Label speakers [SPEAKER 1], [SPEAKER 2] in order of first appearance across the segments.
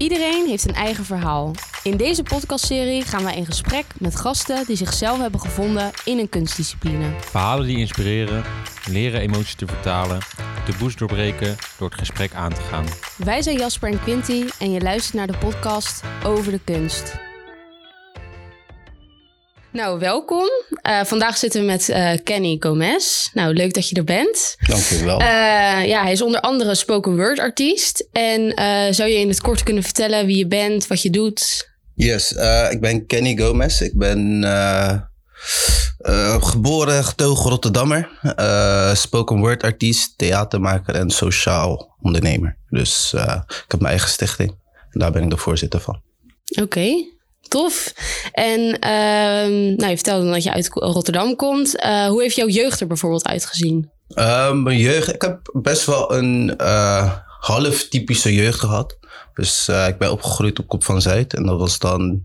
[SPEAKER 1] Iedereen heeft een eigen verhaal. In deze podcastserie gaan wij in gesprek met gasten die zichzelf hebben gevonden in een kunstdiscipline.
[SPEAKER 2] Verhalen die inspireren, leren emoties te vertalen, de boost doorbreken door het gesprek aan te gaan.
[SPEAKER 1] Wij zijn Jasper en Quinty en je luistert naar de podcast over de kunst. Nou, welkom. Uh, vandaag zitten we met uh, Kenny Gomez. Nou, leuk dat je er bent.
[SPEAKER 3] Dank je wel.
[SPEAKER 1] Uh, ja, hij is onder andere spoken word artiest. En zou je in het kort kunnen vertellen wie je bent, wat je doet?
[SPEAKER 3] Yes, ik ben Kenny Gomez. Ik ben geboren, getogen Rotterdammer. spoken word artiest, theatermaker en sociaal ondernemer. Dus ik heb mijn eigen stichting. En daar ben ik de voorzitter van.
[SPEAKER 1] Oké. Okay. Tof. En uh, nou, je vertelde dat je uit Rotterdam komt. Uh, hoe heeft jouw jeugd er bijvoorbeeld uitgezien?
[SPEAKER 3] Uh, mijn jeugd, ik heb best wel een uh, half typische jeugd gehad. Dus ik ben opgegroeid op Kop van Zuid. En dat was dan.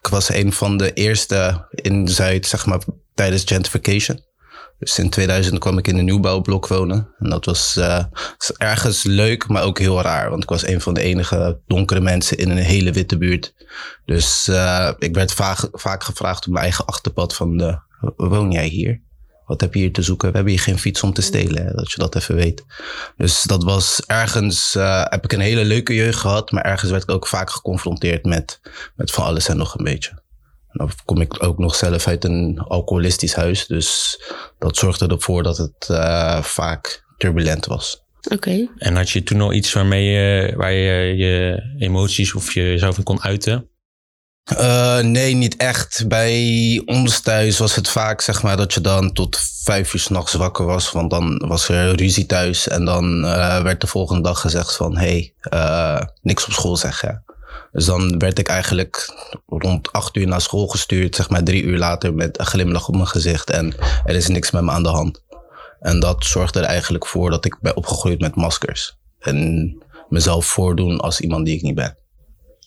[SPEAKER 3] ik was een van de eerste in Zuid, zeg maar, tijdens gentrification. Dus in 2000 kwam ik in een nieuwbouwblok wonen. En dat was, uh, ergens leuk, maar ook heel raar. Want ik was een van de enige donkere mensen in een hele witte buurt. Dus uh, ik werd vaak, vaak gevraagd op mijn eigen achterpad van... Uh, woon jij hier? Wat heb je hier te zoeken? We hebben hier geen fiets om te stelen, dat je dat even weet. Dus dat was ergens, heb ik een hele leuke jeugd gehad. Maar ergens werd ik ook vaak geconfronteerd met, met van alles en nog een beetje. Dan kom ik ook nog zelf uit een alcoholistisch huis. Dus dat zorgde ervoor dat het uh, vaak turbulent was.
[SPEAKER 1] Oké.
[SPEAKER 2] En had je toen al iets waarmee je, waar je je emoties of jezelf in kon uiten?
[SPEAKER 3] Uh, nee, niet echt. Bij ons thuis was het vaak zeg maar, dat je dan tot vijf uur s'nachts wakker was. Want dan was er ruzie thuis. En dan uh, werd de volgende dag gezegd van... hé, hey, niks op school zeggen. Dus dan werd ik eigenlijk rond acht uur naar school gestuurd, zeg maar drie uur later met een glimlach op mijn gezicht en er is niks met me aan de hand. En dat zorgde er eigenlijk voor dat ik ben opgegroeid met maskers. En mezelf voordoen als iemand die ik niet ben.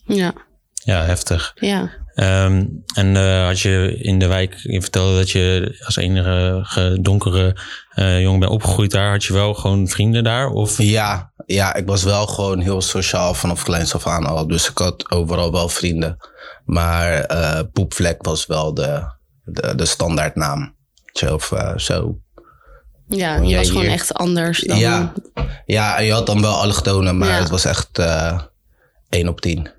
[SPEAKER 1] Ja.
[SPEAKER 2] Ja, heftig.
[SPEAKER 1] Ja.
[SPEAKER 2] Um, en uh, had je in de wijk, je vertelde dat je als enige donkere uh, jongen bent opgegroeid daar. Had je wel gewoon vrienden daar? Of?
[SPEAKER 3] Ja, ja, ik was wel gewoon heel sociaal vanaf kleins af aan al. Dus ik had overal wel vrienden. Maar uh, Poepvlek was wel de, de, de standaardnaam. Of zo.
[SPEAKER 1] Ja, je was gewoon echt anders dan...
[SPEAKER 3] Ja, ja, je had dan wel allochtonen, maar ja. het was echt één op tien.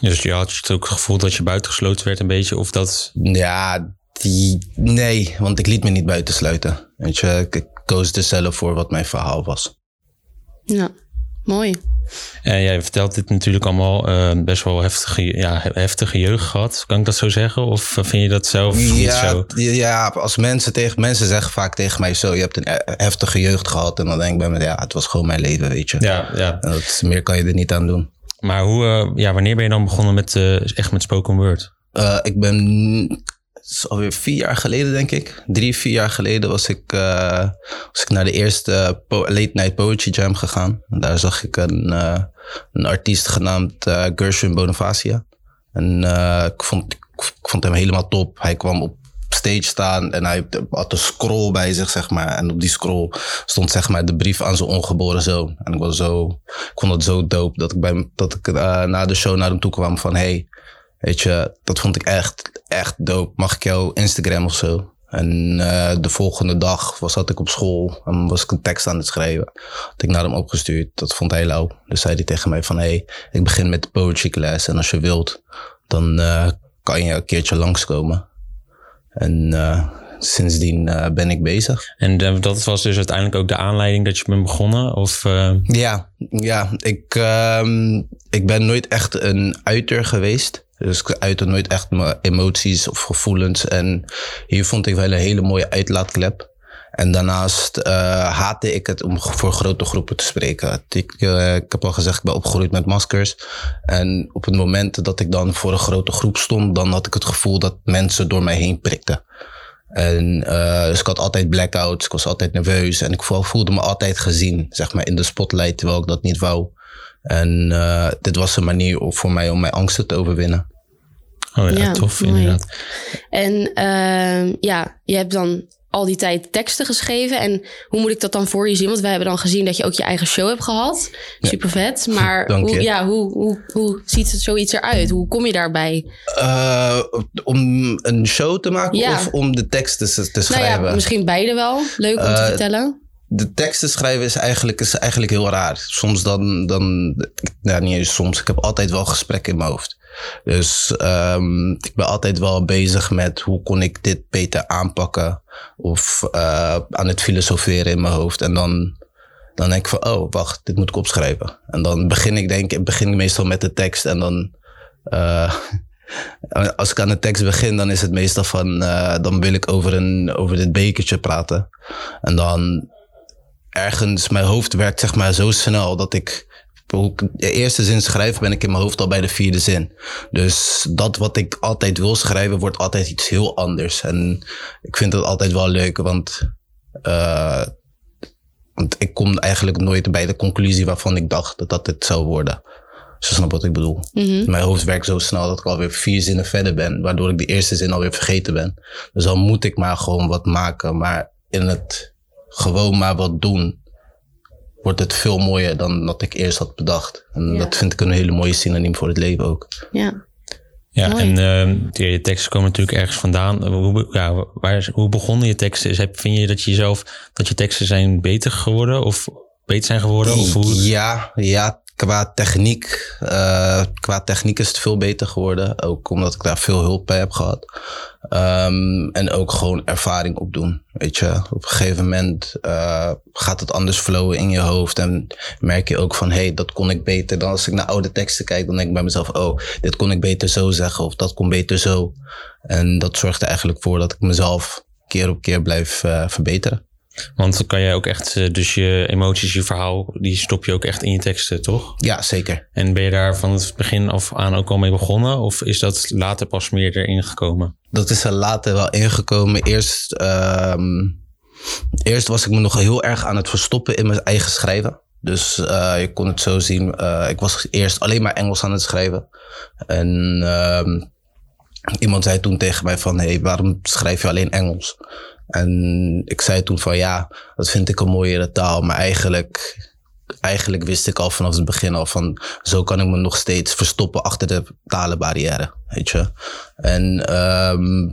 [SPEAKER 2] Dus je had je ook het gevoel dat je buitengesloten werd een beetje? Of dat...
[SPEAKER 3] Ja, die, nee, want ik liet me niet buitensluiten. Weet je, ik koos er zelf voor wat mijn verhaal was.
[SPEAKER 1] Ja, mooi.
[SPEAKER 2] En jij vertelt dit natuurlijk allemaal uh, best wel heftige, ja, heftige jeugd gehad. Kan ik dat zo zeggen? Of vind je dat zelf
[SPEAKER 3] ja,
[SPEAKER 2] niet zo?
[SPEAKER 3] Ja, als mensen tegen mensen zeggen vaak tegen mij zo: je hebt een heftige jeugd gehad. En dan denk ik bij me, ja, het was gewoon mijn leven, weet je.
[SPEAKER 2] Ja, ja.
[SPEAKER 3] En dat, meer kan je er niet aan doen.
[SPEAKER 2] Maar hoe, uh, ja, wanneer ben je dan begonnen met uh, echt met spoken word?
[SPEAKER 3] Uh, ik ben alweer vier jaar geleden, denk ik. Drie, vier jaar geleden was ik, was ik naar de eerste Late Night Poetry Jam gegaan. En daar zag ik een, een artiest genaamd Gershwin Bonifacia. En ik, vond, ik vond hem helemaal top. Hij kwam op stage staan en hij had een scroll bij zich, zeg maar. En op die scroll stond, zeg maar, de brief aan zijn ongeboren zoon. En ik was zo, ik vond het zo dope dat ik, bij, dat ik uh, na de show naar hem toe kwam van, hey, weet je, dat vond ik echt, echt dope. Mag ik jouw Instagram of zo? En uh, de volgende dag was, zat ik op school en was ik een tekst aan het schrijven. Had ik naar hem opgestuurd. Dat vond hij lauw. Dus zei hij tegen mij van, hey, ik begin met de poetry class. En als je wilt, dan uh, kan je een keertje langskomen. En uh, sindsdien uh, ben ik bezig.
[SPEAKER 2] En dat was dus uiteindelijk ook de aanleiding dat je bent begonnen? Of.
[SPEAKER 3] Ja, ja ik, ehm, ik ben nooit echt een uiter geweest. Dus ik uitte nooit echt mijn emoties of gevoelens. En hier vond ik wel een hele mooie uitlaatklep. En daarnaast uh, haatte ik het om voor grote groepen te spreken. Ik, uh, ik heb al gezegd, ik ben opgegroeid met maskers. En op het moment dat ik dan voor een grote groep stond, dan had ik het gevoel dat mensen door mij heen prikten. En uh, dus ik had altijd blackouts, ik was altijd nerveus en ik voelde me altijd gezien, zeg maar, in de spotlight, terwijl ik dat niet wou. En uh, dit was een manier voor mij om mijn angsten te overwinnen.
[SPEAKER 2] Oh ja, ja tof mooi. inderdaad.
[SPEAKER 1] En uh, ja, je hebt dan al die tijd teksten geschreven. En hoe moet ik dat dan voor je zien? Want we hebben dan gezien dat je ook je eigen show hebt gehad. Super vet. Maar hoe, ja, hoe, hoe, hoe ziet het zoiets eruit? Hoe kom je daarbij?
[SPEAKER 3] Eh, om een show te maken
[SPEAKER 1] Ja.
[SPEAKER 3] of om de teksten te, te
[SPEAKER 1] Nou
[SPEAKER 3] schrijven?
[SPEAKER 1] ja, misschien beide wel. Leuk om te
[SPEAKER 3] Eh,
[SPEAKER 1] vertellen.
[SPEAKER 3] De teksten schrijven is eigenlijk, is eigenlijk heel raar. Soms dan, dan ja, niet eens soms. Ik heb altijd wel gesprekken in mijn hoofd. Dus ehm, ik ben altijd wel bezig met hoe kon ik dit beter aanpakken. Of eh, aan het filosoferen in mijn hoofd. En dan, dan denk ik van, oh wacht, dit moet ik opschrijven. En dan begin ik denk ik begin meestal met de tekst. En dan, eh, als ik aan de tekst begin, dan is het meestal van, eh, dan wil ik over, een, over dit bekertje praten. En dan ergens, mijn hoofd werkt zeg maar zo snel dat ik hoe ik de eerste zin schrijf, ben ik in mijn hoofd al bij de vierde zin. Dus dat wat ik altijd wil schrijven, wordt altijd iets heel anders. En ik vind het altijd wel leuk, want, eh, want ik kom eigenlijk nooit bij de conclusie waarvan ik dacht dat dat het zou worden. Je snapt wat ik bedoel.
[SPEAKER 1] Mhm.
[SPEAKER 3] Mijn hoofd werkt zo snel dat ik alweer vier zinnen verder ben, waardoor ik de eerste zin alweer vergeten ben. Dus dan moet ik maar gewoon wat maken. Maar in het gewoon maar wat doen, wordt het veel mooier dan dat ik eerst had bedacht. En
[SPEAKER 1] Ja.
[SPEAKER 3] dat vind ik een hele mooie synoniem voor het leven ook.
[SPEAKER 1] Ja.
[SPEAKER 2] Ja,
[SPEAKER 1] Mooi.
[SPEAKER 2] en ehm, je teksten komen natuurlijk ergens vandaan. Hoe, ja, waar, hoe begonnen je teksten? Is, heb, vind je dat je jezelf, dat je teksten zijn beter geworden? Of beter zijn geworden? Of hoe,
[SPEAKER 3] Ja, ja, qua techniek. eh, qua techniek is het veel beter geworden. Ook omdat ik daar veel hulp bij heb gehad. Ehm, en ook gewoon ervaring opdoen. Weet je, op een gegeven moment eh, gaat het anders flowen in je hoofd. En merk je ook van, hé, hey, dat kon ik beter. Dan als ik naar oude teksten kijk, dan denk ik bij mezelf, oh, dit kon ik beter zo zeggen. Of dat kon beter zo. En dat zorgt er eigenlijk voor dat ik mezelf keer op keer blijf eh, verbeteren.
[SPEAKER 2] Want dan kan jij ook echt, eh, dus je emoties, je verhaal, die stop je ook echt in je teksten, toch?
[SPEAKER 3] Ja, zeker.
[SPEAKER 2] En ben je daar van het begin af aan ook al mee begonnen? Of is dat later pas meer erin gekomen?
[SPEAKER 3] dat is er later wel ingekomen. Eerst, ehm, eerst was ik me nog heel erg aan het verstoppen in mijn eigen schrijven. Dus eh, je kon het zo zien. eh, ik was eerst alleen maar Engels aan het schrijven. En ehm, iemand zei toen tegen mij van... hey, waarom schrijf je alleen Engels? En ik zei toen van ja, dat vind ik een mooiere taal. Maar eigenlijk, eigenlijk wist ik al vanaf het begin al van... zo kan ik me nog steeds verstoppen achter de talenbarrière. Weet je? En, ehm,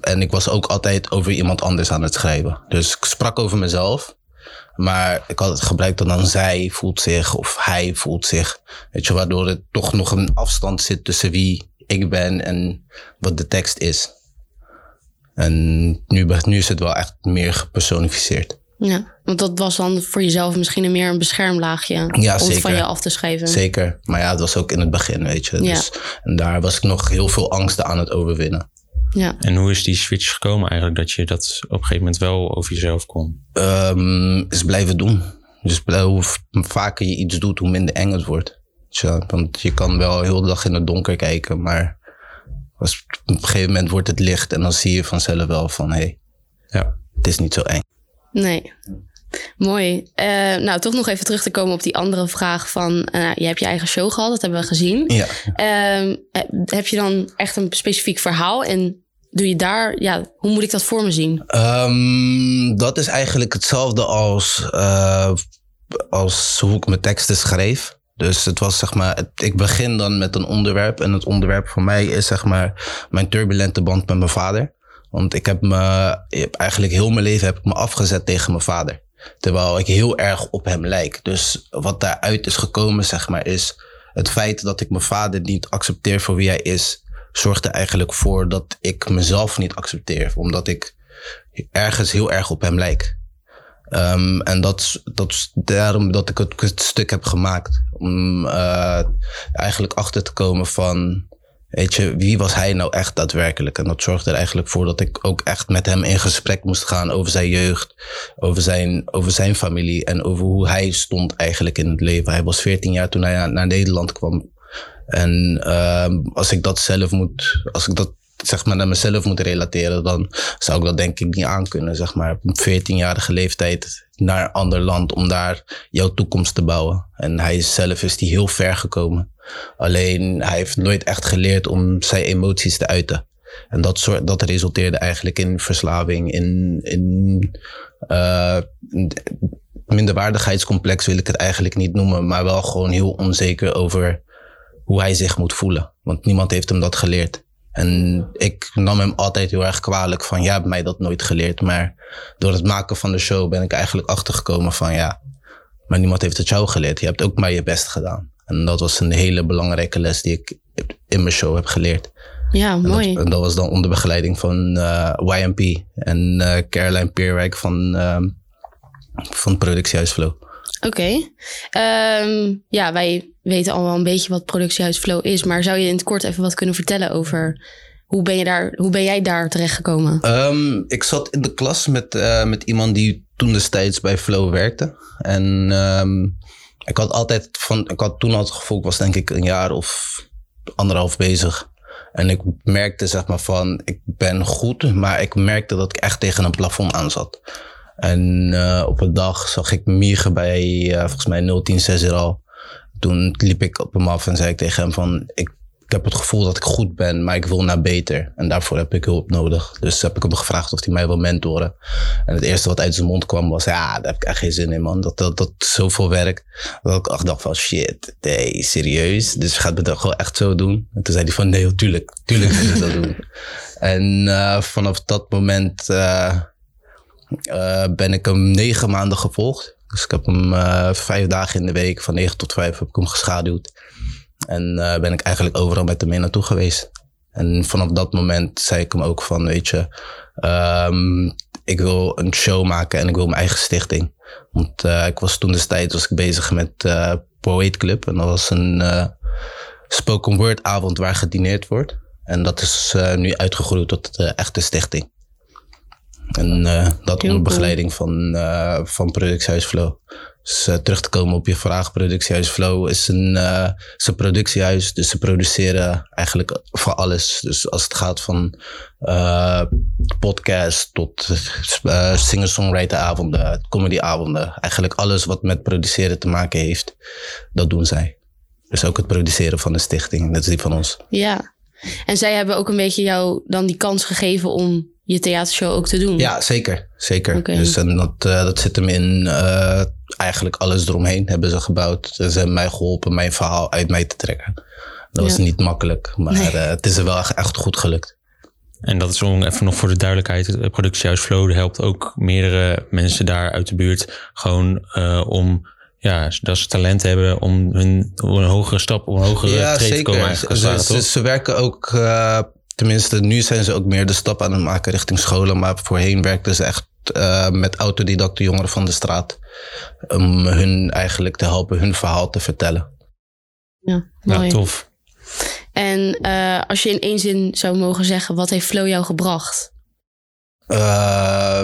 [SPEAKER 3] en ik was ook altijd over iemand anders aan het schrijven. Dus ik sprak over mezelf. Maar ik had het gebruikt dat dan zij voelt zich of hij voelt zich. Weet je, waardoor er toch nog een afstand zit tussen wie ik ben en wat de tekst is. En nu, nu is het wel echt meer gepersonificeerd.
[SPEAKER 1] ja. Want dat was dan voor jezelf misschien een meer een beschermlaagje.
[SPEAKER 3] Ja,
[SPEAKER 1] om het van je af te schrijven.
[SPEAKER 3] Zeker. Maar ja, het was ook in het begin, weet je.
[SPEAKER 1] Ja.
[SPEAKER 3] Dus, en daar was ik nog heel veel angsten aan het overwinnen.
[SPEAKER 1] Ja.
[SPEAKER 2] En hoe is die switch gekomen eigenlijk? Dat je dat op een gegeven moment wel over jezelf kon?
[SPEAKER 3] Ehm, is blijven doen. Dus hoe vaker je iets doet, hoe minder eng het wordt. Tja, want je kan wel heel de dag in het donker kijken, maar als, op een gegeven moment wordt het licht en dan zie je vanzelf wel van hé, hey,
[SPEAKER 2] Ja.
[SPEAKER 3] het is niet zo eng.
[SPEAKER 1] Nee. Mooi. Eh, nou, toch nog even terug te komen op die andere vraag van... eh, je hebt je eigen show gehad, dat hebben we gezien.
[SPEAKER 3] Ja.
[SPEAKER 1] Ehm, eh, heb je dan echt een specifiek verhaal en doe je daar... Ja, hoe moet ik dat voor me zien?
[SPEAKER 3] Ehm, dat is eigenlijk hetzelfde als, eh, als hoe ik mijn teksten schreef. Dus het was zeg maar, ik begin dan met een onderwerp. En het onderwerp voor mij is zeg maar mijn turbulente band met mijn vader. Want ik heb me, eigenlijk heel mijn leven heb ik me afgezet tegen mijn vader. Terwijl ik heel erg op hem lijk. Dus wat daaruit is gekomen, zeg maar, is het feit dat ik mijn vader niet accepteer voor wie hij is, zorgt er eigenlijk voor dat ik mezelf niet accepteer. Omdat ik ergens heel erg op hem lijk. Ehm, en dat dat is daarom dat ik het, stuk heb gemaakt. Om eh, eigenlijk achter te komen van, weet je, wie was hij nou echt daadwerkelijk? En dat zorgde er eigenlijk voor dat ik ook echt met hem in gesprek moest gaan over zijn jeugd, over zijn, over zijn familie en over hoe hij stond eigenlijk in het leven. Hij was 14 jaar toen hij naar, naar Nederland kwam. En ehm, als ik dat zelf moet, als ik dat zeg maar naar mezelf moet relateren, dan zou ik dat denk ik niet aankunnen. Zeg maar op een 14-jarige leeftijd naar een ander land om daar jouw toekomst te bouwen. En hij zelf is die heel ver gekomen. Alleen hij heeft nooit echt geleerd om zijn emoties te uiten. En dat, soort, dat resulteerde eigenlijk in verslaving, in, in uh, minderwaardigheidscomplex wil ik het eigenlijk niet noemen, maar wel gewoon heel onzeker over hoe hij zich moet voelen. Want niemand heeft hem dat geleerd. En ik nam hem altijd heel erg kwalijk van, ja, hebt mij dat nooit geleerd. Maar door het maken van de show ben ik eigenlijk achtergekomen van, ja, maar niemand heeft het jou geleerd. Je hebt ook maar je best gedaan. En dat was een hele belangrijke les die ik in mijn show heb geleerd.
[SPEAKER 1] Ja, mooi.
[SPEAKER 3] En dat, en dat was dan onder begeleiding van uh, eh, YMP en uh, Caroline Peerwijk van, uh, van Productiehuis Flow.
[SPEAKER 1] Oké. Ehm, ja, wij weten allemaal een beetje wat Productiehuis Flow is. Maar zou je in het kort even wat kunnen vertellen over hoe ben, je daar, hoe ben jij daar terechtgekomen?
[SPEAKER 3] Um, ik zat in de klas met, uh, met iemand die toen destijds bij Flow werkte. En um, ik had altijd van, ik had toen al het gevoel, ik was denk ik een jaar of anderhalf bezig. En ik merkte zeg maar van, ik ben goed, maar ik merkte dat ik echt tegen een plafond aan zat. En uh, op een dag zag ik Miege bij uh, volgens mij 010 al. Toen liep ik op hem af en zei ik tegen hem van, ik ik heb het gevoel dat ik goed ben, maar ik wil naar beter. En daarvoor heb ik hulp nodig. Dus heb ik hem gevraagd of hij mij wil mentoren. En het eerste wat uit zijn mond kwam was, ja, daar heb ik echt geen zin in, man. Dat, dat, dat zoveel werk. Dat ik echt dacht van, shit, nee, serieus? Dus gaat het gewoon echt zo doen? En toen zei hij van, nee, tuurlijk, tuurlijk wil ik dat doen. En uh, vanaf dat moment uh, ben ik hem negen maanden gevolgd. Dus ik heb hem vijf dagen in de week, van negen tot vijf, heb ik hem geschaduwd. En uh, ben ik eigenlijk overal met hem mee naartoe geweest. En vanaf dat moment zei ik hem ook van, weet je, um, ik wil een show maken en ik wil mijn eigen stichting. Want ik was toen destijds was bezig met Poet Club. En dat was een spoken word avond waar gedineerd wordt. En dat is nu uitgegroeid tot de echte stichting. En dat onder begeleiding van, van Productiehuis Flow. Dus uh, terug te komen op je vraag, Productiehuis Flow is een, uh, is een productiehuis. Dus ze produceren eigenlijk voor alles. Dus als het gaat van uh, podcast tot singer-songwriter-avonden, comedy-avonden. Eigenlijk alles wat met produceren te maken heeft, dat doen zij. Dus ook het produceren van de stichting, dat is die van ons.
[SPEAKER 1] Ja, en zij hebben ook een beetje jou dan die kans gegeven om je theatershow ook te doen.
[SPEAKER 3] Ja, zeker. Zeker. Okay. Dus en dat, uh, dat zit hem in uh, eigenlijk alles eromheen hebben ze gebouwd. Ze hebben mij geholpen mijn verhaal uit mij te trekken. Dat was niet makkelijk, maar nee. uh, het is er wel echt, echt goed gelukt.
[SPEAKER 2] En dat is om even nog voor de duidelijkheid. Het productiehuis Flow helpt ook meerdere mensen daar uit de buurt. Gewoon om ja, dat ze talent hebben om hun om een hogere stap, om een hogere ja, trade te komen. Ze,
[SPEAKER 3] ze, ze, werken ook Tenminste, nu zijn ze ook meer de stap aan het maken richting scholen. Maar voorheen werkten ze echt uh, met autodidacte jongeren van de straat. Om hun eigenlijk te helpen hun verhaal te vertellen.
[SPEAKER 1] Ja, mooi.
[SPEAKER 2] Ja, tof.
[SPEAKER 1] En uh, als je in één zin zou mogen zeggen, wat heeft Flow jou gebracht?
[SPEAKER 3] Uh,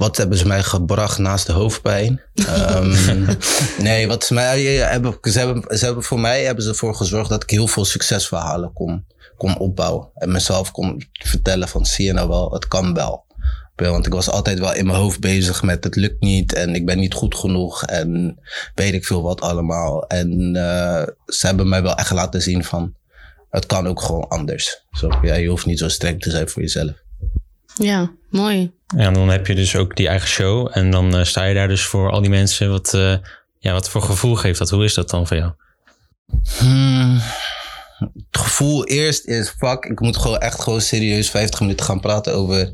[SPEAKER 3] wat hebben ze mij gebracht naast de hoofdpijn? um, nee, wat ze mij hebben, ze hebben, ze hebben voor mij hebben ze ervoor gezorgd dat ik heel veel succesverhalen kon kon opbouwen. En mezelf kon vertellen van zie je nou wel, het kan wel. Want ik was altijd wel in mijn hoofd bezig met het lukt niet en ik ben niet goed genoeg en weet ik veel wat allemaal. En uh, ze hebben mij wel echt laten zien van het kan ook gewoon anders. Zo, ja, je hoeft niet zo streng te zijn voor jezelf.
[SPEAKER 1] Ja, mooi.
[SPEAKER 2] Ja, en dan heb je dus ook die eigen show en dan uh, sta je daar dus voor al die mensen. Wat, uh, ja, wat voor gevoel geeft dat? Hoe is dat dan voor jou?
[SPEAKER 3] Hmm het gevoel eerst is, fuck, ik moet gewoon echt gewoon serieus 50 minuten gaan praten over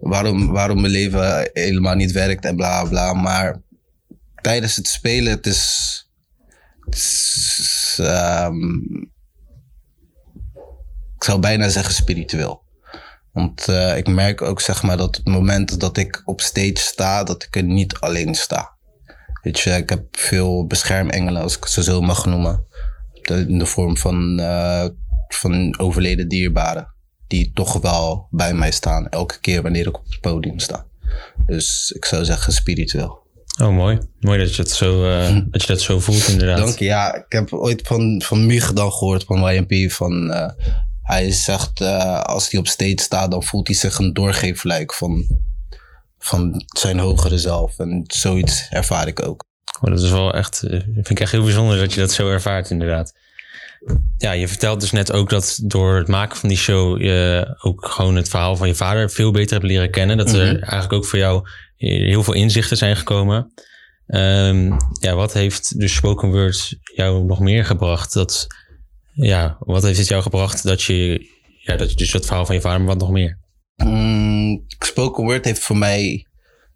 [SPEAKER 3] waarom, waarom mijn leven helemaal niet werkt en bla bla. Maar tijdens het spelen, het is. Het is um, ik zou bijna zeggen spiritueel. Want uh, ik merk ook zeg maar dat het moment dat ik op stage sta, dat ik er niet alleen sta. Weet je, ik heb veel beschermengelen, als ik ze zo mag noemen in de vorm van, uh, van overleden dierbaren. Die toch wel bij mij staan, elke keer wanneer ik op het podium sta. Dus ik zou zeggen spiritueel.
[SPEAKER 2] Oh, mooi. Mooi dat je, het zo, uh, dat, je dat zo voelt, inderdaad.
[SPEAKER 3] Dank je. Ja, ik heb ooit van, van Mich dan gehoord, van YMP, van... Uh, hij zegt, uh, als hij op stage staat, dan voelt hij zich een doorgeefluik van, van zijn hogere zelf. En zoiets ervaar ik ook.
[SPEAKER 2] Oh, dat is wel echt, vind ik echt heel bijzonder dat je dat zo ervaart, inderdaad. ja, je vertelt dus net ook dat door het maken van die show je ook gewoon het verhaal van je vader veel beter hebt leren kennen. Dat er
[SPEAKER 3] Mhm.
[SPEAKER 2] eigenlijk ook voor jou heel veel inzichten zijn gekomen. Ehm, ja, wat heeft dus spoken word jou nog meer gebracht? Dat, ja, wat heeft het jou gebracht dat je, ja, dat je dus het verhaal van je vader, wat nog meer?
[SPEAKER 3] Mm, spoken word heeft voor mij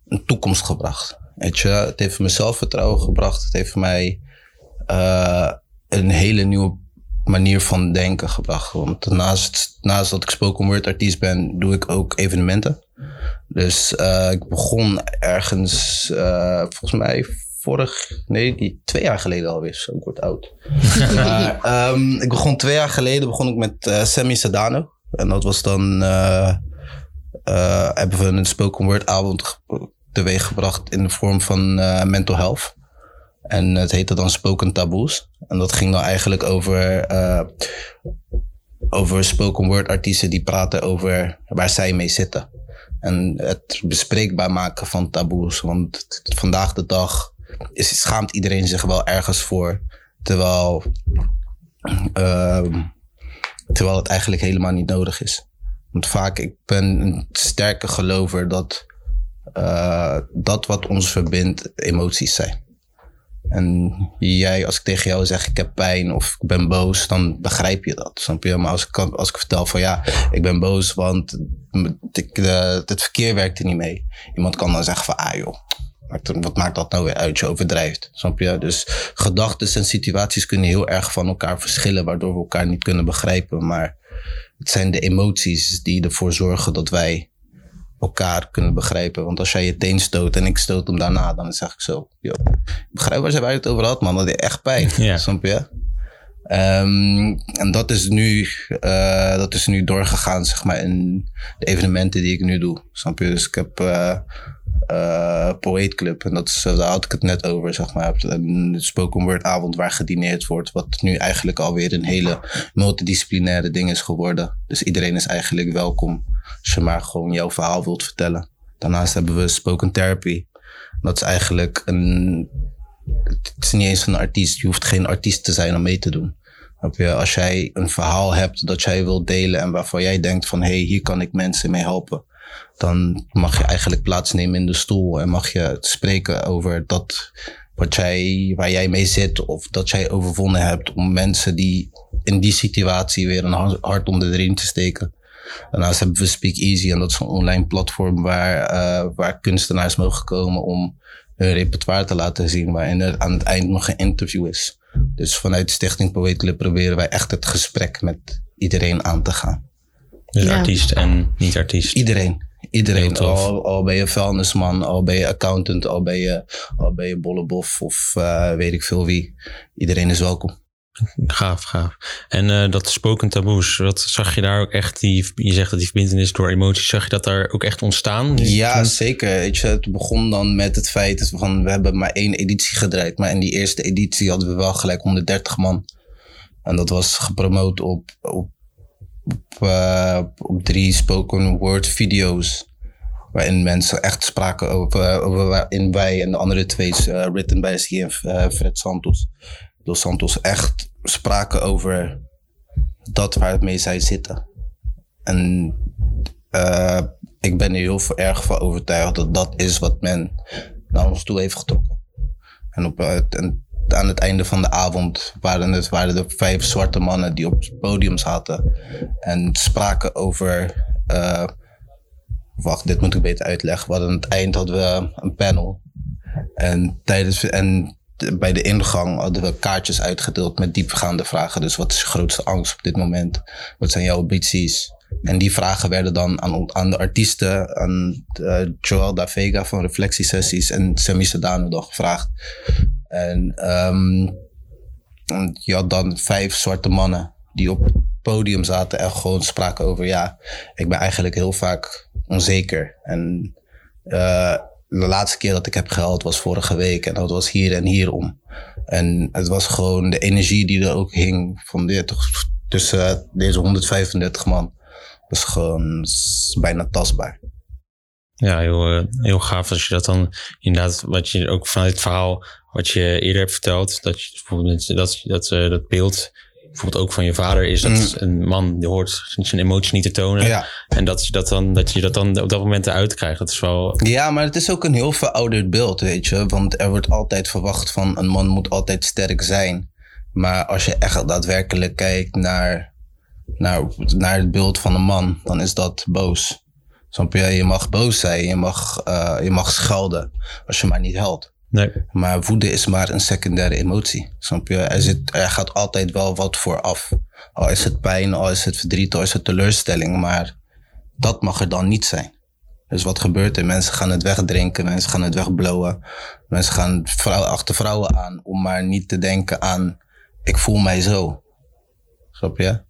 [SPEAKER 3] een toekomst gebracht. Weet je, het heeft me zelfvertrouwen gebracht. Het heeft voor mij eh, een hele nieuwe manier van denken gebracht. Want naast, naast dat ik spoken word artiest ben, doe ik ook evenementen. Dus eh, ik begon ergens, eh, volgens mij vorig, nee, die twee jaar geleden alweer. Zo, ik word oud. maar ehm, ik begon twee jaar geleden begon ik met eh, Sammy Sedano. En dat was dan, eh, eh, hebben we een spoken word avond teweeg gebracht in de vorm van mental health. En het heette dan Spoken Taboes. En dat ging dan eigenlijk over, over spoken word artiesten die praten over waar zij mee zitten. En het bespreekbaar maken van taboes. Want vandaag de dag is, schaamt iedereen zich wel ergens voor. Terwijl, ehm, terwijl het eigenlijk helemaal niet nodig is. Want vaak, ik ben een sterke gelover dat eh, dat wat ons verbindt emoties zijn. En jij, als ik tegen jou zeg ik heb pijn of ik ben boos, dan begrijp je dat. Maar als ik, als ik vertel van ja, ik ben boos want ik, eh, het verkeer werkte niet mee. Iemand kan dan zeggen van ah joh, wat- wat maakt dat nou weer uit? Je overdrijft. Snap je? Dus gedachten en situaties kunnen heel erg van elkaar verschillen, waardoor we elkaar niet kunnen begrijpen. Maar het zijn de emoties die ervoor zorgen dat wij elkaar kunnen begrijpen. Want als jij je teen stoot en ik stoot hem daarna, dan zeg ik zo. Yo, ik begrijp waar ze het over had, man. Dat deed echt pijn.
[SPEAKER 2] Ja.
[SPEAKER 3] Snap je? Ehm, en dat is, nu, eh, dat is nu doorgegaan, zeg maar, in de evenementen die ik nu doe. Snap je? Dus ik heb eh eh, Poet Club. En dat is, daar had ik het net over, zeg maar. Een spoken word avond waar gedineerd wordt. Wat nu eigenlijk alweer een hele multidisciplinaire ding is geworden. Dus iedereen is eigenlijk welkom. Als je maar gewoon jouw verhaal wilt vertellen. Daarnaast hebben we spoken therapy. Dat is eigenlijk een... Het is niet eens een artiest. Je hoeft geen artiest te zijn om mee te doen. Als jij een verhaal hebt dat jij wilt delen en waarvan jij denkt van hé, hey, hier kan ik mensen mee helpen. Dan mag je eigenlijk plaatsnemen in de stoel en mag je spreken over dat wat jij, waar jij mee zit of dat jij overwonnen hebt om mensen die in die situatie weer een ha- hart onder de riem te steken. Daarnaast hebben we Speak Easy en dat is een online platform waar, eh, waar kunstenaars mogen komen om hun repertoire te laten zien, waarin er aan het eind nog een interview is. Dus vanuit Stichting Poet Club proberen wij echt het gesprek met iedereen aan te gaan.
[SPEAKER 2] Dus
[SPEAKER 1] Ja.
[SPEAKER 2] artiest en niet artiest.
[SPEAKER 3] Iedereen. Iedereen. Al, al ben je vuilnisman, al ben je accountant, al ben je, al ben je bollebof of eh, weet ik veel wie. Iedereen is welkom.
[SPEAKER 2] Gaaf, gaaf. En eh, dat spoken taboes, wat zag je daar ook echt, die, je zegt dat die verbindenis door emoties, zag je dat daar ook echt ontstaan?
[SPEAKER 3] Ja, zeker. Weet je, het begon dan met het feit dat we van, we hebben maar één editie gedraaid. Maar in die eerste editie hadden we wel gelijk 130 man. En dat was gepromoot op, op, op, eh, op drie spoken word video's. Waarin mensen echt spraken over, over waarin wij en de andere twee, eh, written by SG en eh, Fred Santos. Dos Santos echt spraken over dat waar het mee zij zitten. En eh, ik ben er heel erg van overtuigd dat dat is wat men naar ons toe heeft getrokken. En, op, het- en aan het einde van de avond waren het waren er vijf zwarte mannen die op het podium zaten en spraken over. eh, wacht, dit moet ik beter uitleggen. We aan het eind hadden we een panel. En, tijdens, en bij de ingang hadden we kaartjes uitgedeeld met diepgaande vragen. Dus wat is je grootste angst op dit moment? Wat zijn jouw ambities? En die vragen werden dan aan, aan de artiesten, aan eh, Joel Da Vega van Reflectiesessies en Sammy Sedano dan gevraagd. En ehm, je had dan vijf zwarte mannen die op het podium zaten en gewoon spraken over ja, ik ben eigenlijk heel vaak onzeker. En eh, de laatste keer dat ik heb gehuild was vorige week en dat was hier en hierom. En het was gewoon de energie die er ook hing van dit, tussen deze 135 man. was gewoon bijna tastbaar.
[SPEAKER 2] Ja, heel, eh, heel gaaf als je dat dan inderdaad, wat je ook vanuit het verhaal wat je eerder hebt verteld, dat je bijvoorbeeld dat, dat, eh, dat beeld bijvoorbeeld ook van je vader is dat
[SPEAKER 3] Mm.
[SPEAKER 2] een man die hoort zijn emoties niet te tonen.
[SPEAKER 3] Ja.
[SPEAKER 2] En dat je dat, dan, dat je dat dan op dat moment eruit krijgt. Dat is wel.
[SPEAKER 3] Ja, maar het is ook een heel verouderd beeld, weet je. Want er wordt altijd verwacht van een man moet altijd sterk zijn. Maar als je echt daadwerkelijk kijkt naar, naar, naar het beeld van een man, dan is dat boos. Snap je? Je mag boos zijn, je mag, eh, je mag schelden, als je maar niet helpt.
[SPEAKER 2] Nee.
[SPEAKER 3] Maar woede is maar een secundaire emotie. Snap je? Er, zit, er gaat altijd wel wat vooraf. Al is het pijn, al is het verdriet, al is het teleurstelling. Maar dat mag er dan niet zijn. Dus wat gebeurt er? Mensen gaan het wegdrinken, mensen gaan het wegblowen. Mensen gaan vrouwen achter vrouwen aan om maar niet te denken aan ik voel mij zo. Snap je?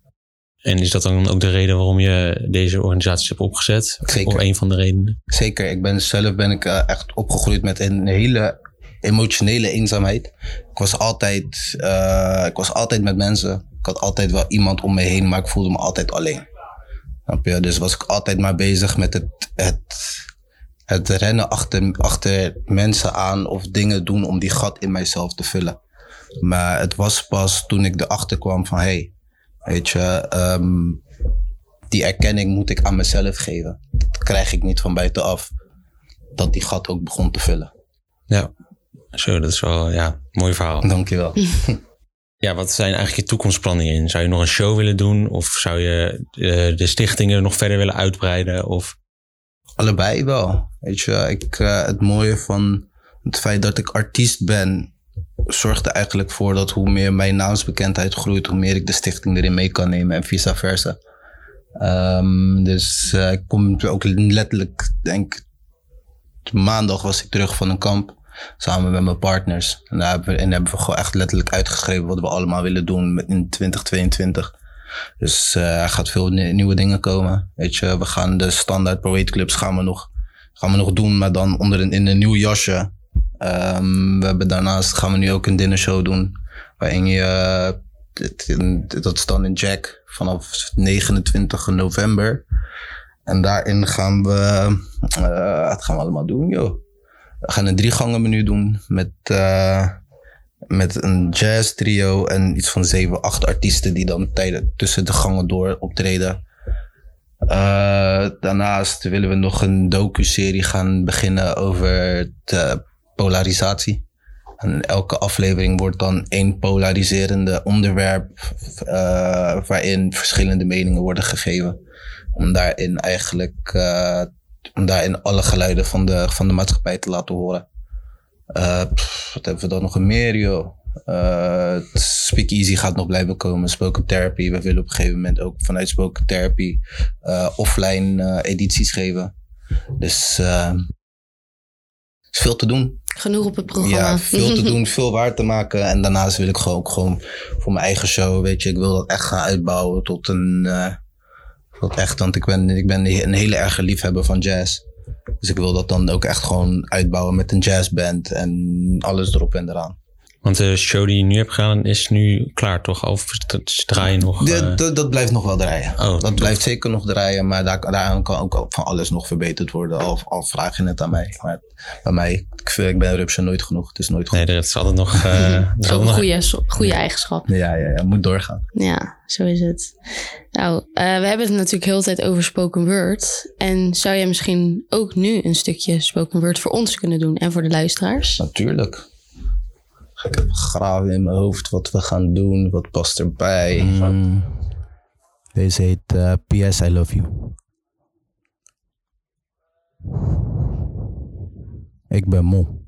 [SPEAKER 2] En is dat dan ook de reden waarom je deze organisaties hebt opgezet?
[SPEAKER 3] Zeker.
[SPEAKER 2] Of een van de redenen?
[SPEAKER 3] Zeker, ik ben zelf ben ik eh, echt opgegroeid met een hele emotionele eenzaamheid. Ik was altijd, eh, ik was altijd met mensen. Ik had altijd wel iemand om me heen, maar ik voelde me altijd alleen. Dus was ik altijd maar bezig met het, het, het rennen achter, achter mensen aan of dingen doen om die gat in mijzelf te vullen. Maar het was pas toen ik erachter kwam van, hey, weet je, ehm, die erkenning moet ik aan mezelf geven. Dat krijg ik niet van buitenaf. Dat die gat ook begon te vullen.
[SPEAKER 2] Ja. Zo, dat is wel ja, mooi verhaal.
[SPEAKER 3] Dankjewel.
[SPEAKER 2] Ja, wat zijn eigenlijk je toekomstplannen in? Zou je nog een show willen doen? Of zou je eh, de stichtingen nog verder willen uitbreiden? Of
[SPEAKER 3] Allebei wel. Weet je, ik, eh, het mooie van het feit dat ik artiest ben, zorgt er eigenlijk voor dat hoe meer mijn naamsbekendheid groeit, hoe meer ik de stichting erin mee kan nemen en vice versa. Ehm, dus eh, ik kom ook letterlijk, denk maandag was ik terug van een kamp. Samen met mijn partners. En daar hebben we, en hebben we gewoon echt letterlijk uitgeschreven wat we allemaal willen doen in 2022. Dus eh, er gaat veel ni- nieuwe dingen komen. Weet je, we gaan de standaard Pro clubs gaan we nog, gaan we nog doen, maar dan onder in een nieuw jasje. Ehm, we hebben daarnaast gaan we nu ook een dinnershow doen. Waarin je, dat is dan in Jack vanaf 29 november. En daarin gaan we, wat gaan we allemaal doen joh? We gaan een drie gangen menu doen met, eh, met een jazz trio en iets van zeven, acht artiesten die dan tijden tussen de gangen door optreden. Eh, daarnaast willen we nog een docu-serie gaan beginnen over de polarisatie. En elke aflevering wordt dan één polariserende onderwerp eh, waarin verschillende meningen worden gegeven. Om daarin eigenlijk om daarin alle geluiden van de, van de maatschappij te laten horen. Eh, pff, wat hebben we dan nog meer, joh? Eh, Speak Easy gaat nog blijven komen. Spoken Therapy. We willen op een gegeven moment ook vanuit Spoken Therapy eh, offline eh, edities geven. Dus eh, er is veel te doen.
[SPEAKER 1] Genoeg op het programma.
[SPEAKER 3] Ja, veel te doen, veel waar te maken. En daarnaast wil ik gewoon ook gewoon voor mijn eigen show, weet je, ik wil dat echt gaan uitbouwen tot een, tot echt, want ik ben, ik ben een hele erge liefhebber van jazz. Dus ik wil dat dan ook echt gewoon uitbouwen met een jazzband en alles erop en eraan.
[SPEAKER 2] Want de show die je nu hebt gedaan is nu klaar toch? Of draai je nog?
[SPEAKER 3] Ja,
[SPEAKER 2] eh,
[SPEAKER 3] dat, dat blijft nog wel draaien.
[SPEAKER 2] Oh,
[SPEAKER 3] dat blijft zeker nog draaien, maar daar, daaraan kan ook van alles nog verbeterd worden. Al, al vraag je het aan mij. Maar bij mij, ik, vind- ik ben rupsje nooit genoeg. Het is nooit goed.
[SPEAKER 2] nee, er is altijd nog. eh, er is
[SPEAKER 1] Ook een goede, goede eigenschap.
[SPEAKER 3] Ja, ja, ja, moet doorgaan.
[SPEAKER 1] Ja, zo is het. Nou, eh, we hebben het natuurlijk heel de tijd over spoken word. En zou jij misschien ook nu een stukje spoken word voor ons kunnen doen en voor de luisteraars?
[SPEAKER 3] Natuurlijk. Graven in mijn hoofd wat we gaan doen, wat past erbij.
[SPEAKER 4] Mm. Deze heet eh, PS I Love You. Ik ben moe.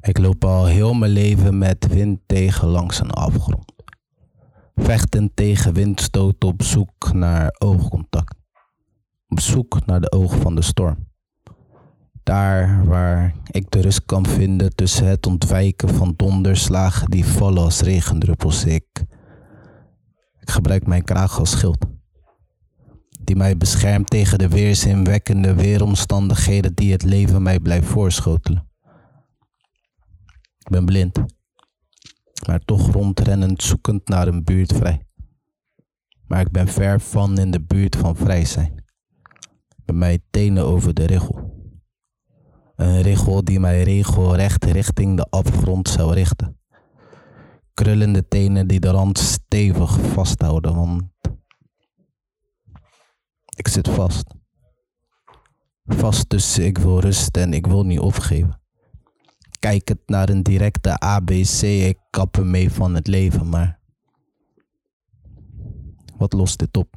[SPEAKER 4] Ik loop al heel mijn leven met wind tegen langs een afgrond. Vechten tegen windstoot op zoek naar oogcontact. Op zoek naar de ogen van de storm. Daar waar ik de rust kan vinden tussen het ontwijken van donderslagen die vallen als regendruppels. Ik, ik gebruik mijn kraag als schild. Die mij beschermt tegen de weerzinwekkende weeromstandigheden die het leven mij blijft voorschotelen. Ik ben blind, maar toch rondrennend zoekend naar een buurt vrij. Maar ik ben ver van in de buurt van vrij zijn. Bij mij tenen over de richel. Een richel die mij regelrecht richting de afgrond zou richten.
[SPEAKER 3] krullende tenen die de rand stevig vasthouden, want ik zit vast. Vast tussen ik wil rusten en ik wil niet opgeven. Kijk het naar een directe ABC, ik kap mee van het leven, maar wat lost dit op?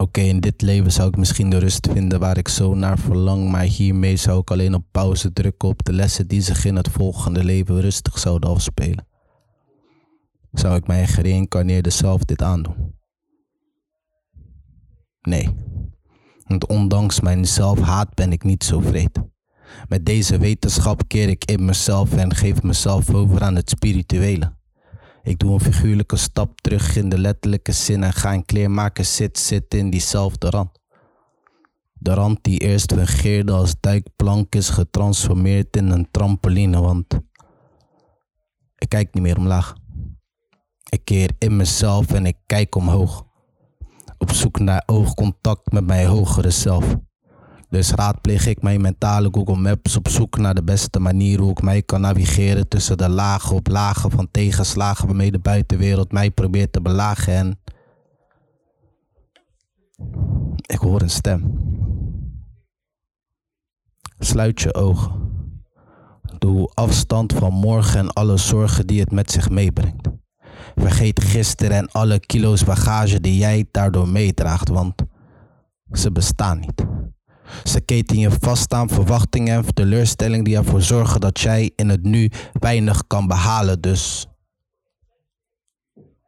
[SPEAKER 3] Oké, in dit leven zou ik misschien de rust vinden waar ik zo naar verlang, maar hiermee zou ik alleen op pauze drukken op de lessen die zich in het volgende leven rustig zouden afspelen. Zou ik mijn gereïncarneerde zelf dit aandoen? Nee, want ondanks mijn zelfhaat ben ik niet zo vreed. Met deze wetenschap keer ik in mezelf en geef mezelf over aan het spirituele. Ik doe een figuurlijke stap terug in de letterlijke zin en ga een kleermaker zit zitten in diezelfde rand. De rand die eerst fungeerde als duikplank is getransformeerd in een trampoline, want ik kijk niet meer omlaag. Ik keer in mezelf en ik kijk omhoog. Op zoek naar oogcontact met mijn hogere zelf. Dus raadpleeg ik mijn mentale Google Maps op zoek naar de beste manier hoe ik mij kan navigeren tussen de lagen op lagen van tegenslagen waarmee de buitenwereld mij probeert te belagen en ik hoor een stem. Sluit je ogen. Doe afstand van morgen en alle zorgen die het met zich meebrengt. Vergeet gisteren en alle kilo's bagage die jij daardoor meedraagt, want ze bestaan niet. Ze keten je vast aan verwachtingen en teleurstelling die ervoor zorgen dat jij in het nu weinig kan behalen. Dus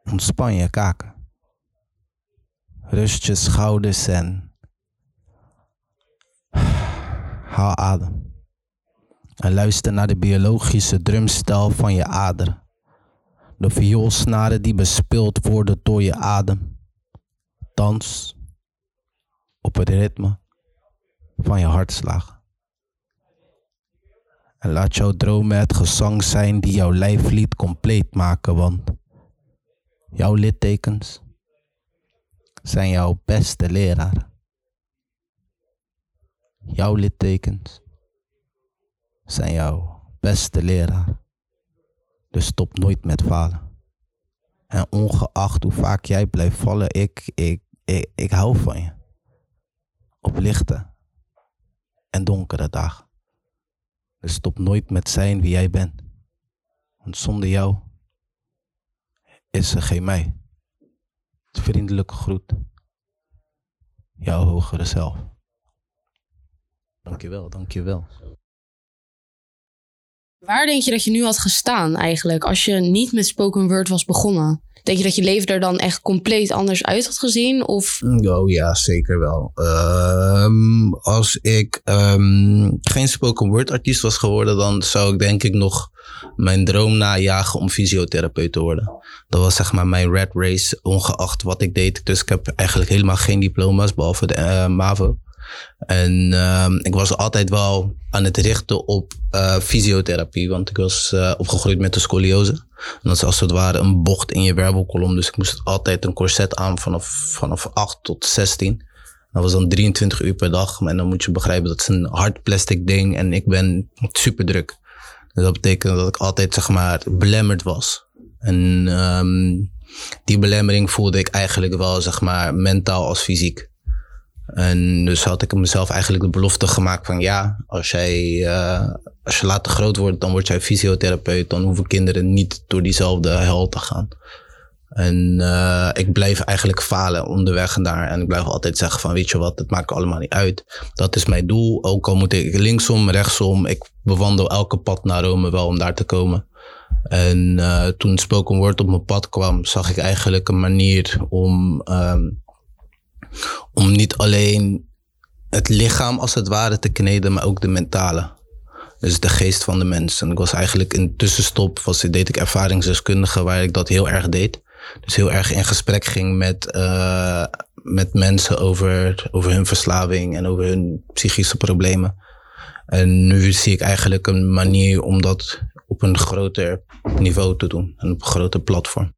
[SPEAKER 3] ontspan je kaken. Rust je schouders en haal adem. En luister naar de biologische drumstel van je aderen. De vioolsnaren die bespeeld worden door je adem. Dans op het ritme van je hartslag. En laat jouw dromen het gezang zijn die jouw lijflied compleet maken, want jouw littekens zijn jouw beste leraar. Jouw littekens zijn jouw beste leraar. Dus stop nooit met falen. En ongeacht hoe vaak jij blijft vallen, ik, ik, ik, ik hou van je. Op lichten en donkere dagen. Dus stop nooit met zijn wie jij bent. Want zonder jou is er geen mij. Vriendelijke groet. Jouw hogere zelf. Dankjewel, dankjewel.
[SPEAKER 1] Waar denk je dat je nu had gestaan eigenlijk als je niet met spoken word was begonnen? Denk je dat je leven er dan echt compleet anders uit had gezien? Of?
[SPEAKER 5] Oh ja, zeker wel. Ehm, als ik ehm, geen spoken word artiest was geworden, dan zou ik denk ik nog mijn droom najagen om fysiotherapeut te worden. Dat was zeg maar mijn red race, ongeacht wat ik deed. Dus ik heb eigenlijk helemaal geen diploma's, behalve de uh, MAVO. En ehm, ik was altijd wel aan het richten op uh, fysiotherapie, want ik was uh, opgegroeid met de scoliose. En dat is als het ware een bocht in je wervelkolom. Dus ik moest altijd een corset aan vanaf, vanaf 8 tot 16. Dat was dan 23 uur per dag. En dan moet je begrijpen, dat is een hard plastic ding. En ik ben super druk. Dus dat betekent dat ik altijd, zeg maar, belemmerd was. En um, die belemmering voelde ik eigenlijk wel, zeg maar, mentaal als fysiek. En dus had ik mezelf eigenlijk de belofte gemaakt van ja, als jij uh, als je later groot wordt, dan word jij fysiotherapeut. Dan hoeven kinderen niet door diezelfde hel te gaan. En uh, ik blijf eigenlijk falen onderweg daar. En ik blijf altijd zeggen van weet je wat, het maakt allemaal niet uit. Dat is mijn doel. Ook al moet ik linksom, rechtsom. Ik bewandel elke pad naar Rome wel om daar te komen. En uh, toen spoken word op mijn pad kwam, zag ik eigenlijk een manier om, um, om niet alleen het lichaam als het ware te kneden, maar ook de mentale. Dus de geest van de mens. En ik was eigenlijk in tussenstop, was, deed ik ervaringsdeskundige waar ik dat heel erg deed. Dus heel erg in gesprek ging met, uh, met mensen over, over hun verslaving en over hun psychische problemen. En nu zie ik eigenlijk een manier om dat op een groter niveau te doen. En op een groter platform.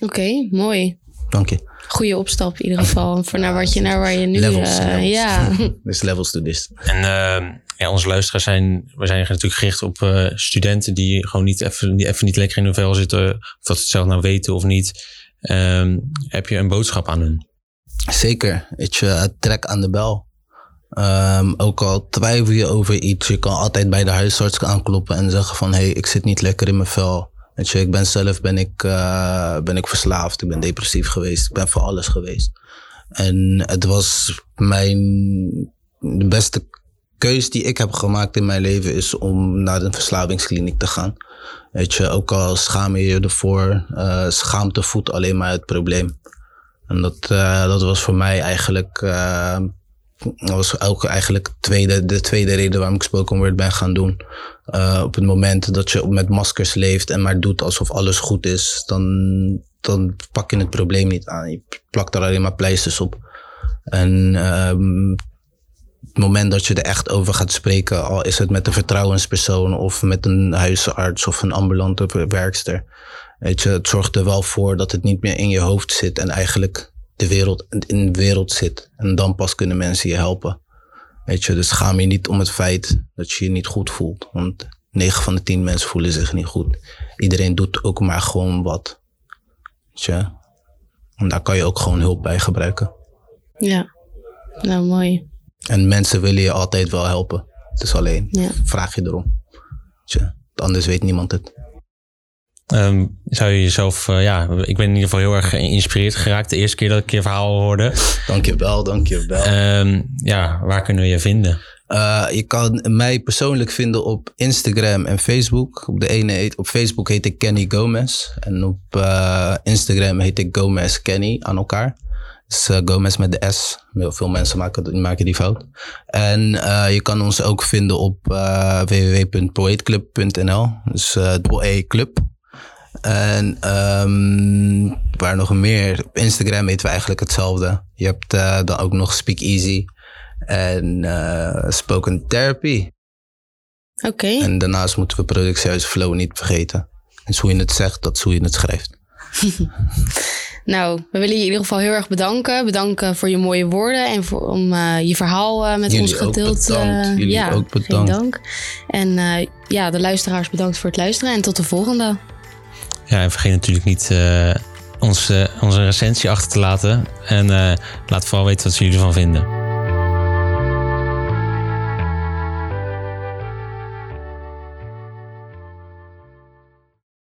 [SPEAKER 1] Oké, mooi.
[SPEAKER 5] Dank je.
[SPEAKER 1] Goede opstap in ieder geval. Voor naar, wat je, naar waar je nu...
[SPEAKER 5] Levels.
[SPEAKER 1] Uh,
[SPEAKER 5] levels.
[SPEAKER 1] Ja.
[SPEAKER 5] There's levels to this.
[SPEAKER 2] En uh, ja, onze luisteraars zijn, we zijn natuurlijk gericht op uh, studenten die gewoon niet even, die even niet lekker in hun vel zitten. Of dat ze het zelf nou weten of niet. Um, heb je een boodschap aan hun?
[SPEAKER 3] Zeker. Weet je, trek aan de bel. Um, ook al twijfel je over iets, je kan altijd bij de huisarts aankloppen en zeggen van hé, hey, ik zit niet lekker in mijn vel. Weet je, ik ben zelf ben ik, uh, ben ik verslaafd, ik ben depressief geweest, ik ben voor alles geweest. En het was mijn de beste keus die ik heb gemaakt in mijn leven is om naar een verslavingskliniek te gaan. Weet je, ook al schaam je je ervoor, uh, schaamte voedt alleen maar het probleem. En dat, uh, dat was voor mij eigenlijk, uh, was ook eigenlijk tweede, de tweede reden waarom ik spoken word ben gaan doen. Op het moment dat je met maskers leeft en maar doet alsof alles goed is, dan, dan pak je het probleem niet aan. Je plakt er alleen maar pleisters op. En ehm, het moment dat je er echt over gaat spreken, al is het met een vertrouwenspersoon of met een huisarts of een ambulante werkster. Weet je, het zorgt er wel voor dat het niet meer in je hoofd zit en eigenlijk de wereld, in de wereld zit. En dan pas kunnen mensen je helpen. Weet je, dus ga je niet om het feit dat je je niet goed voelt. Want 9 van de 10 mensen voelen zich niet goed. Iedereen doet ook maar gewoon wat. Weet je? En daar kan je ook gewoon hulp bij gebruiken.
[SPEAKER 1] Ja, nou mooi.
[SPEAKER 3] En mensen willen je altijd wel helpen. Het is alleen, ja. vraag je erom. Tja, anders weet niemand het.
[SPEAKER 2] Um, zou je jezelf, uh, ja, ik ben in ieder geval heel erg geïnspireerd geraakt de eerste keer dat ik je verhaal hoorde.
[SPEAKER 3] Dankjewel, dankjewel.
[SPEAKER 2] Um, ja, waar kunnen we je vinden?
[SPEAKER 3] Uh, je kan mij persoonlijk vinden op Instagram en Facebook. Op, de ene, op Facebook heet ik Kenny Gomez. En op uh, Instagram heet ik Gomez Kenny aan elkaar is uh, Gomez met de S. Heel veel mensen maken, maken die fout. En je kan ons ook vinden op www.poetclub.nl. Dus uh, E Club. En um, waar nog meer? Op Instagram weten we eigenlijk hetzelfde. Je hebt dan ook nog Speak Easy en Spoken Therapy.
[SPEAKER 1] Oké. Okay.
[SPEAKER 3] En daarnaast moeten we productiehuis Flow niet vergeten. Dus hoe je het zegt, dat is hoe je het schrijft.
[SPEAKER 1] Nou, we willen je in ieder geval heel erg bedanken. Bedanken voor je mooie woorden en voor, om uh, je verhaal uh, met
[SPEAKER 3] Jullie
[SPEAKER 1] ons gedeeld.
[SPEAKER 3] Uh, Jullie
[SPEAKER 1] ja,
[SPEAKER 3] ook bedankt.
[SPEAKER 1] Geen dank. En ja, de luisteraars bedankt voor het luisteren en tot de volgende.
[SPEAKER 2] Ja, en vergeet natuurlijk niet ons, onze recensie achter te laten. En laat vooral weten wat jullie ervan vinden.